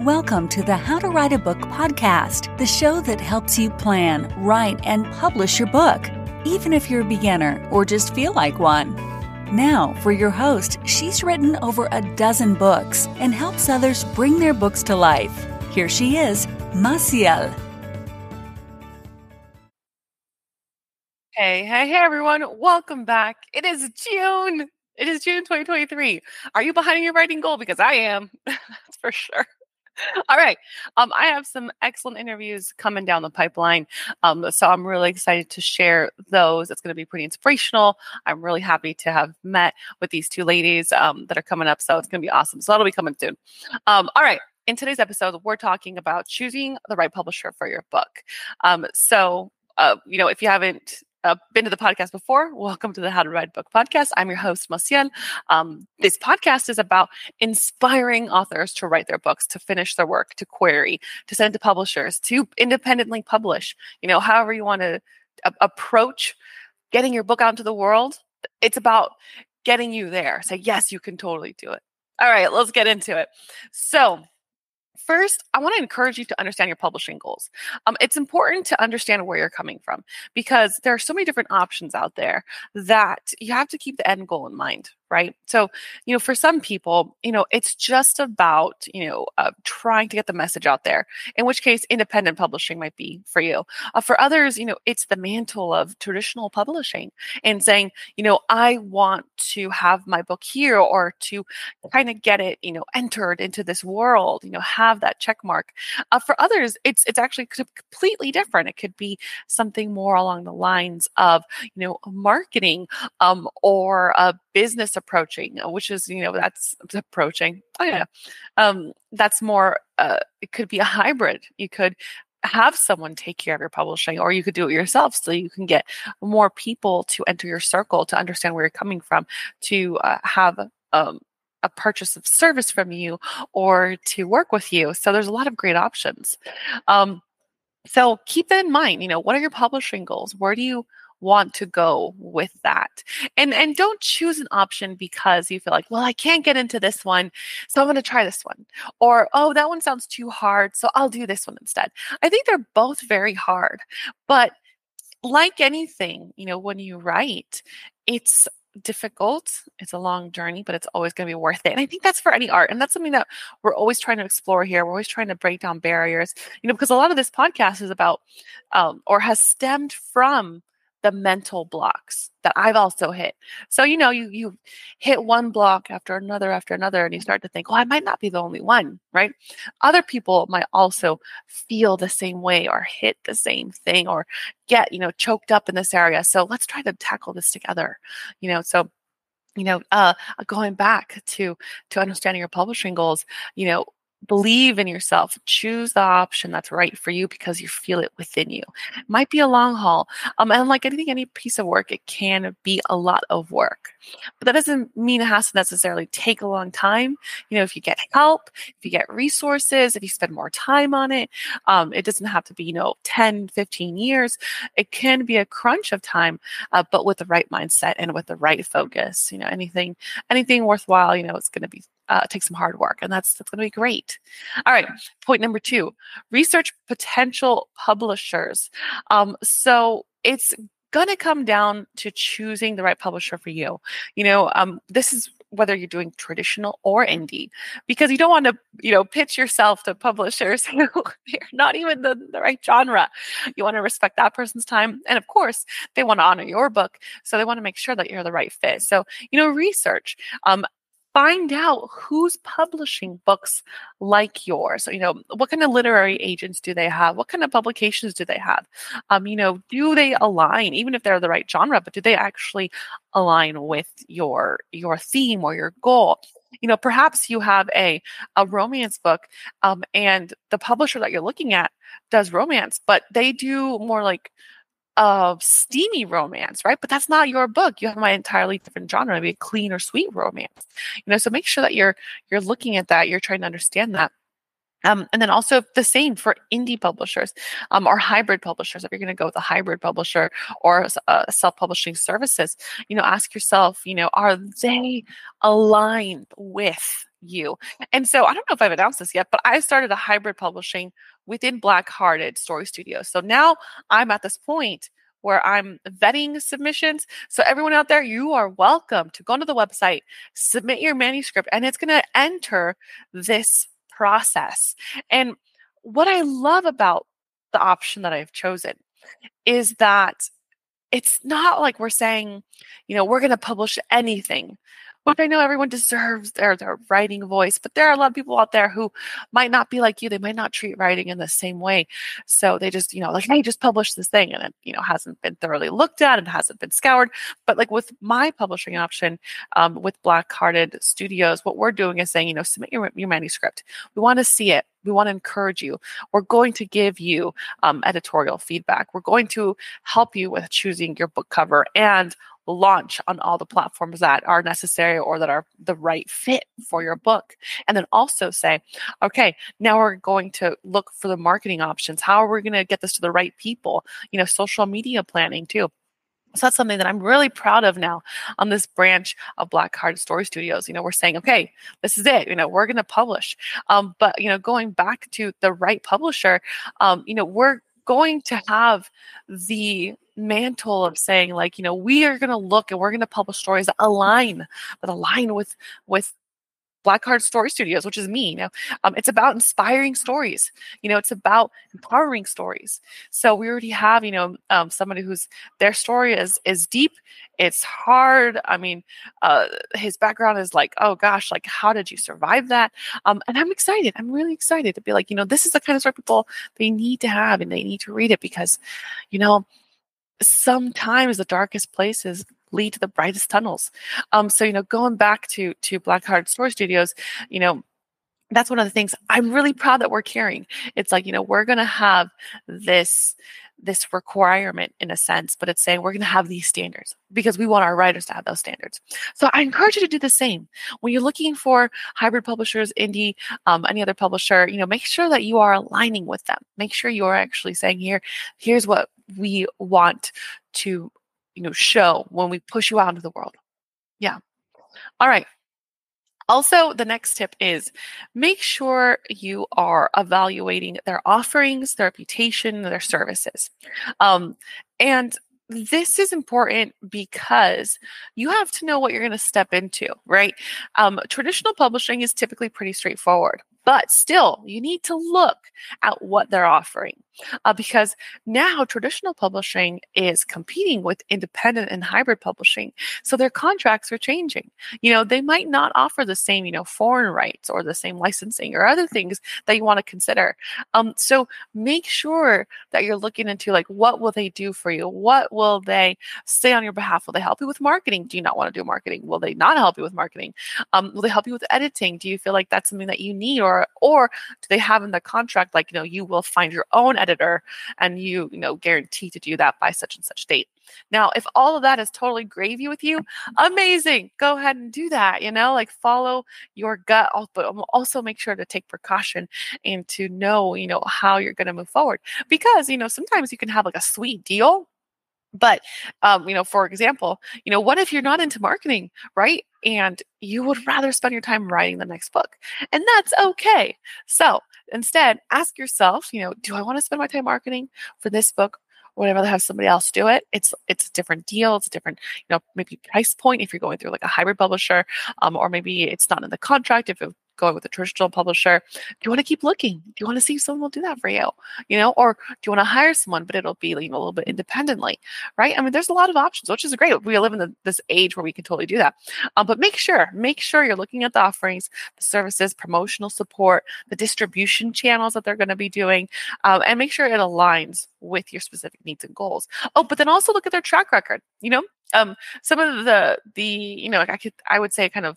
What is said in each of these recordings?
Welcome to the How to Write a Book podcast, the show that helps you plan, write, and publish your book, even if you're a beginner or just feel like one. Now, for your host, she's written over a dozen books and helps others bring their books to life. Here she is, Massiel. Hey, hey, hey, everyone. Welcome back. It is June. It is June 2023. Are you behind your writing goal? Because I am. That's for sure. All right. Um, I have some excellent interviews coming down the pipeline. Um, so I'm really excited to share those. It's going to be pretty inspirational. I'm really happy to have met with these two ladies um, that are coming up. So it's going to be awesome. So that'll be coming soon. Um, all right. In today's episode, we're talking about choosing the right publisher for your book. Um, so, uh, you know, if you haven't uh, been to the podcast before, welcome to the How to Write Book podcast. I'm your host, Massiel. Um, this podcast is about inspiring authors to write their books, to finish their work, to query, to send to publishers, to independently publish. You know, however you want to a- approach getting your book out into the world. It's about getting you there. Say, yes, you can totally do it. All right, let's get into it. So, First, I want to encourage you to understand your publishing goals. Um, it's important to understand where you're coming from because there are so many different options out there that you have to keep the end goal in mind, right? So, you know, for some people, you know, it's just about, you know, uh, trying to get the message out there, in which case independent publishing might be for you. Uh, for others, you know, it's the mantle of traditional publishing and saying, you know, I want to have my book here or to kind of get it, you know, entered into this world, you know, have that check mark. Uh, for others, it's it's actually completely different. It could be something more along the lines of, you know, marketing um, or a business approaching, uh, which is, you know, that's approaching. Oh yeah, um, that's more. Uh, it could be a hybrid. You could have someone take care of your publishing or you could do it yourself so you can get more people to enter your circle to understand where you're coming from to uh, have um, a purchase of service from you or to work with you so there's a lot of great options um, so keep that in mind you know what are your publishing goals where do you want to go with that and and don't choose an option because you feel like well i can't get into this one so i'm going to try this one or oh that one sounds too hard so i'll do this one instead i think they're both very hard but like anything you know when you write it's difficult. It's a long journey, but it's always going to be worth it. And I think that's for any art. And that's something that we're always trying to explore here. We're always trying to break down barriers, you know, because a lot of this podcast is about um, or has stemmed from the mental blocks that I've also hit. So, you know, you you hit one block after another after another and you start to think, "Well, I might not be the only one," right? Other people might also feel the same way or hit the same thing or get, you know, choked up in this area. So, let's try to tackle this together. You know, so you know uh going back to to understanding your publishing goals you know believe in yourself choose the option that's right for you because you feel it within you. It might be a long haul um, and like anything any piece of work it can be a lot of work but that doesn't mean it has to necessarily take a long time. You know if you get help if you get resources if you spend more time on it um, it doesn't have to be you know 10 15 years. It can be a crunch of time uh, but with the right mindset and with the right focus you know anything anything worthwhile you know it's going to be uh, take some hard work, and that's that's going to be great. All right, point number two: research potential publishers. Um, so it's going to come down to choosing the right publisher for you. You know, um, this is whether you're doing traditional or indie, because you don't want to, you know, pitch yourself to publishers who are not even the, the right genre. You want to respect that person's time. And of course, they want to honor your book. So they want to make sure that you're the right fit. So, you know, research. Um, find out who's publishing books like yours. You know, what kind of literary agents do they have? What kind of publications do they have? Um, you know, do they align, even if they're the right genre, but do they actually align with your your theme or your goal? You know, perhaps you have a a romance book, um, and the publisher that you're looking at does romance, but they do more like of steamy romance, right? But that's not your book. You have my entirely different genre, maybe a clean or sweet romance. You know, so make sure that you're you're looking at that, you're trying to understand that. Um, and then also the same for indie publishers um, or hybrid publishers. If you're going to go with a hybrid publisher or uh, self-publishing services, you know, ask yourself, you know, are they aligned with you. And so I don't know if I've announced this yet, but I started a hybrid publishing within Black Hearted Story Studio. So now I'm at this point where I'm vetting submissions. So everyone out there, you are welcome to go onto the website, submit your manuscript, and it's going to enter this process. And what I love about the option that I've chosen is that it's not like we're saying, you know, we're going to publish anything which I know everyone deserves their, their writing voice, but there are a lot of people out there who might not be like you. They might not treat writing in the same way. So they just, you know, like, hey, just publish this thing and it, you know, hasn't been thoroughly looked at and hasn't been scoured. But like with my publishing option um, with Black Hearted Studios, what we're doing is saying, you know, submit your, your manuscript. We want to see it. We want to encourage you. We're going to give you um, editorial feedback. We're going to help you with choosing your book cover and launch on all the platforms that are necessary or that are the right fit for your book. And then also say, okay, now we're going to look for the marketing options. How are we going to get this to the right people? You know, social media planning too. So that's something that I'm really proud of now on this branch of Black Hearted Story Studios. You know, we're saying, okay, this is it. You know, we're going to publish. Um, but you know, going back to the right publisher, um, you know, we're going to have the mantle of saying like you know we are going to look and we're going to publish stories that align that align with with Black Story Studios, which is me. You know, um, it's about inspiring stories. You know, it's about empowering stories. So we already have, you know, um, somebody who's their story is is deep. It's hard. I mean, uh, his background is like, oh gosh, like how did you survive that? Um, and I'm excited. I'm really excited to be like, you know, this is the kind of story people they need to have and they need to read it because, you know, sometimes the darkest places lead to the brightest tunnels. Um, so you know, going back to to Black Heart Story Studios, you know, that's one of the things I'm really proud that we're carrying. It's like you know, we're gonna have this this requirement in a sense, but it's saying we're going to have these standards because we want our writers to have those standards. So I encourage you to do the same. When you're looking for hybrid publishers, indie, um, any other publisher, you know, make sure that you are aligning with them. Make sure you are actually saying here, here's what we want to you know show when we push you out into the world yeah all right also, the next tip is make sure you are evaluating their offerings, their reputation, their services. Um, and this is important because you have to know what you're going to step into, right? Um, traditional publishing is typically pretty straightforward. But still, you need to look at what they're offering uh, because now traditional publishing is competing with independent and hybrid publishing. So their contracts are changing. You know, they might not offer the same, you know, foreign rights or the same licensing or other things that you want to consider. Um, so make sure that you're looking into like what will they do for you? What will they say on your behalf? Will they help you with marketing? Do you not want to do marketing? Will they not help you with marketing? Um, will they help you with editing? Do you feel like that's something that you need or or do they have in the contract like you know you will find your own editor and you you know guarantee to do that by such and such date. Now if all of that is totally gravy with you amazing! Go ahead and do that you know like follow your gut but also make sure to take precaution and to know you know how you're going to move forward. Because you know sometimes you can have like a sweet deal but um, you know for example you know what if you're not into marketing right and you would rather spend your time writing the next book and that's okay so instead ask yourself you know do i want to spend my time marketing for this book or would I rather have somebody else do it? It's it's a different deal. It's a different, you know, maybe price point if you're going through like a hybrid publisher, um, or maybe it's not in the contract if it going with a traditional publisher. Do you want to keep looking? Do you want to see if someone will do that for you? You know, or do you want to hire someone, but it'll be you know, a little bit independently, right? I mean, there's a lot of options, which is great. We live in the, this age where we can totally do that. Um, but make sure, make sure you're looking at the offerings, the services, promotional support, the distribution channels that they're going to be doing, um, and make sure it aligns with your specific needs and goals. Oh, but then also look at their track record. You know, um, some of the the you know, I could I would say kind of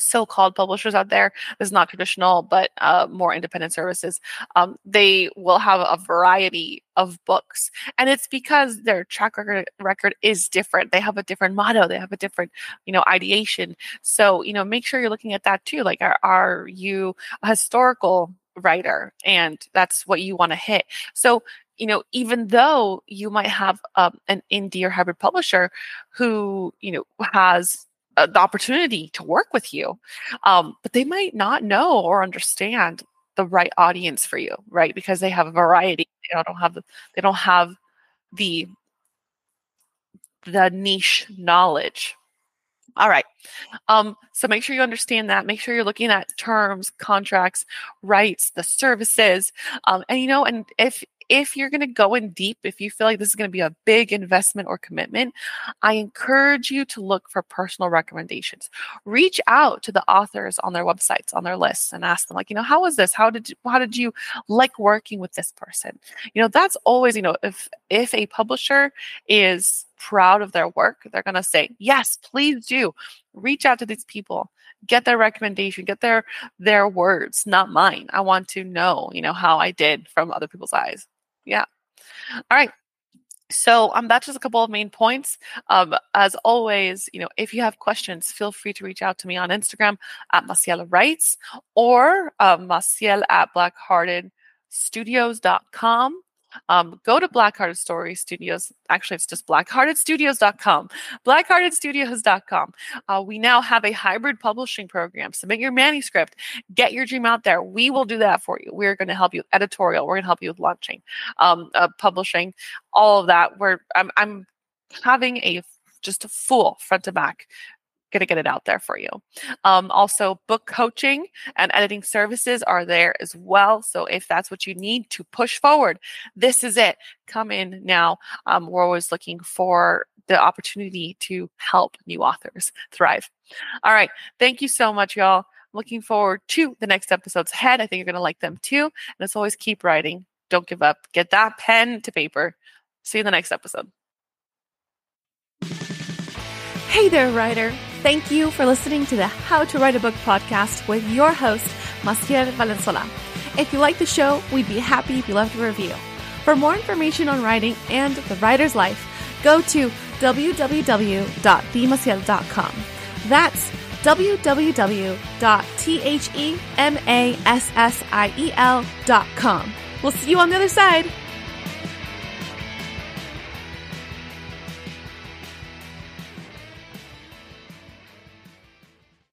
so-called publishers out there this is not traditional but uh, more independent services um, they will have a variety of books and it's because their track record, record is different. They have a different motto. They have a different you know ideation. So you know make sure you're looking at that too. Like are, are you a historical writer? And that's what you want to hit. So you know even though you might have um, an indie or hybrid publisher who you know has the opportunity to work with you, um, but they might not know or understand the right audience for you, right? Because they have a variety. They don't have the, they don't have the the niche knowledge. All right. Um, so make sure you understand that. Make sure you're looking at terms, contracts, rights, the services, um, and you know, and if if you're going to go in deep, if you feel like this is going to be a big investment or commitment, I encourage you to look for personal recommendations. Reach out to the authors on their websites, on their lists, and ask them, like, you know, how was this? How did you, how did you like working with this person? You know, that's always, you know, if if a publisher is proud of their work, they're going to say, yes, please do reach out to these people get their recommendation get their their words not mine i want to know you know how i did from other people's eyes yeah. All right. So um, that's just a couple of main points. Um, as always, you know, if you have questions, feel free to reach out to me on Instagram at Massiel Writes or uh, Massiel at blackheartedstudios.com. Um, go to Blackhearted Story Studios. Actually, it's just blackheartedstudios.com. Blackheartedstudios.com. Uh, we now have a hybrid publishing program. Submit your manuscript, get your dream out there. We will do that for you. We're going to help you editorial. We're going to help you with launching, um, uh, publishing, all of that. We're I'm, I'm having a just a full front to back going to get it out there for you. Um, also, book coaching and editing services are there as well. So if that's what you need to push forward, this is it. Come in now. Um, we're always looking for the opportunity to help new authors thrive. All right. Thank you so much, y'all. Looking forward to the next episodes ahead. I think you're going to like them too. And as always, keep writing. Don't give up. Get that pen to paper. See you in the next episode. Hey there, writer. Thank you for listening to the How to Write a Book podcast with your host, Massiel Valenzuela. If you like the show, we'd be happy if you left a review. For more information on writing and the writer's life, go to www.themassiel.com. That's www.themassiel.com. We'll see you on the other side.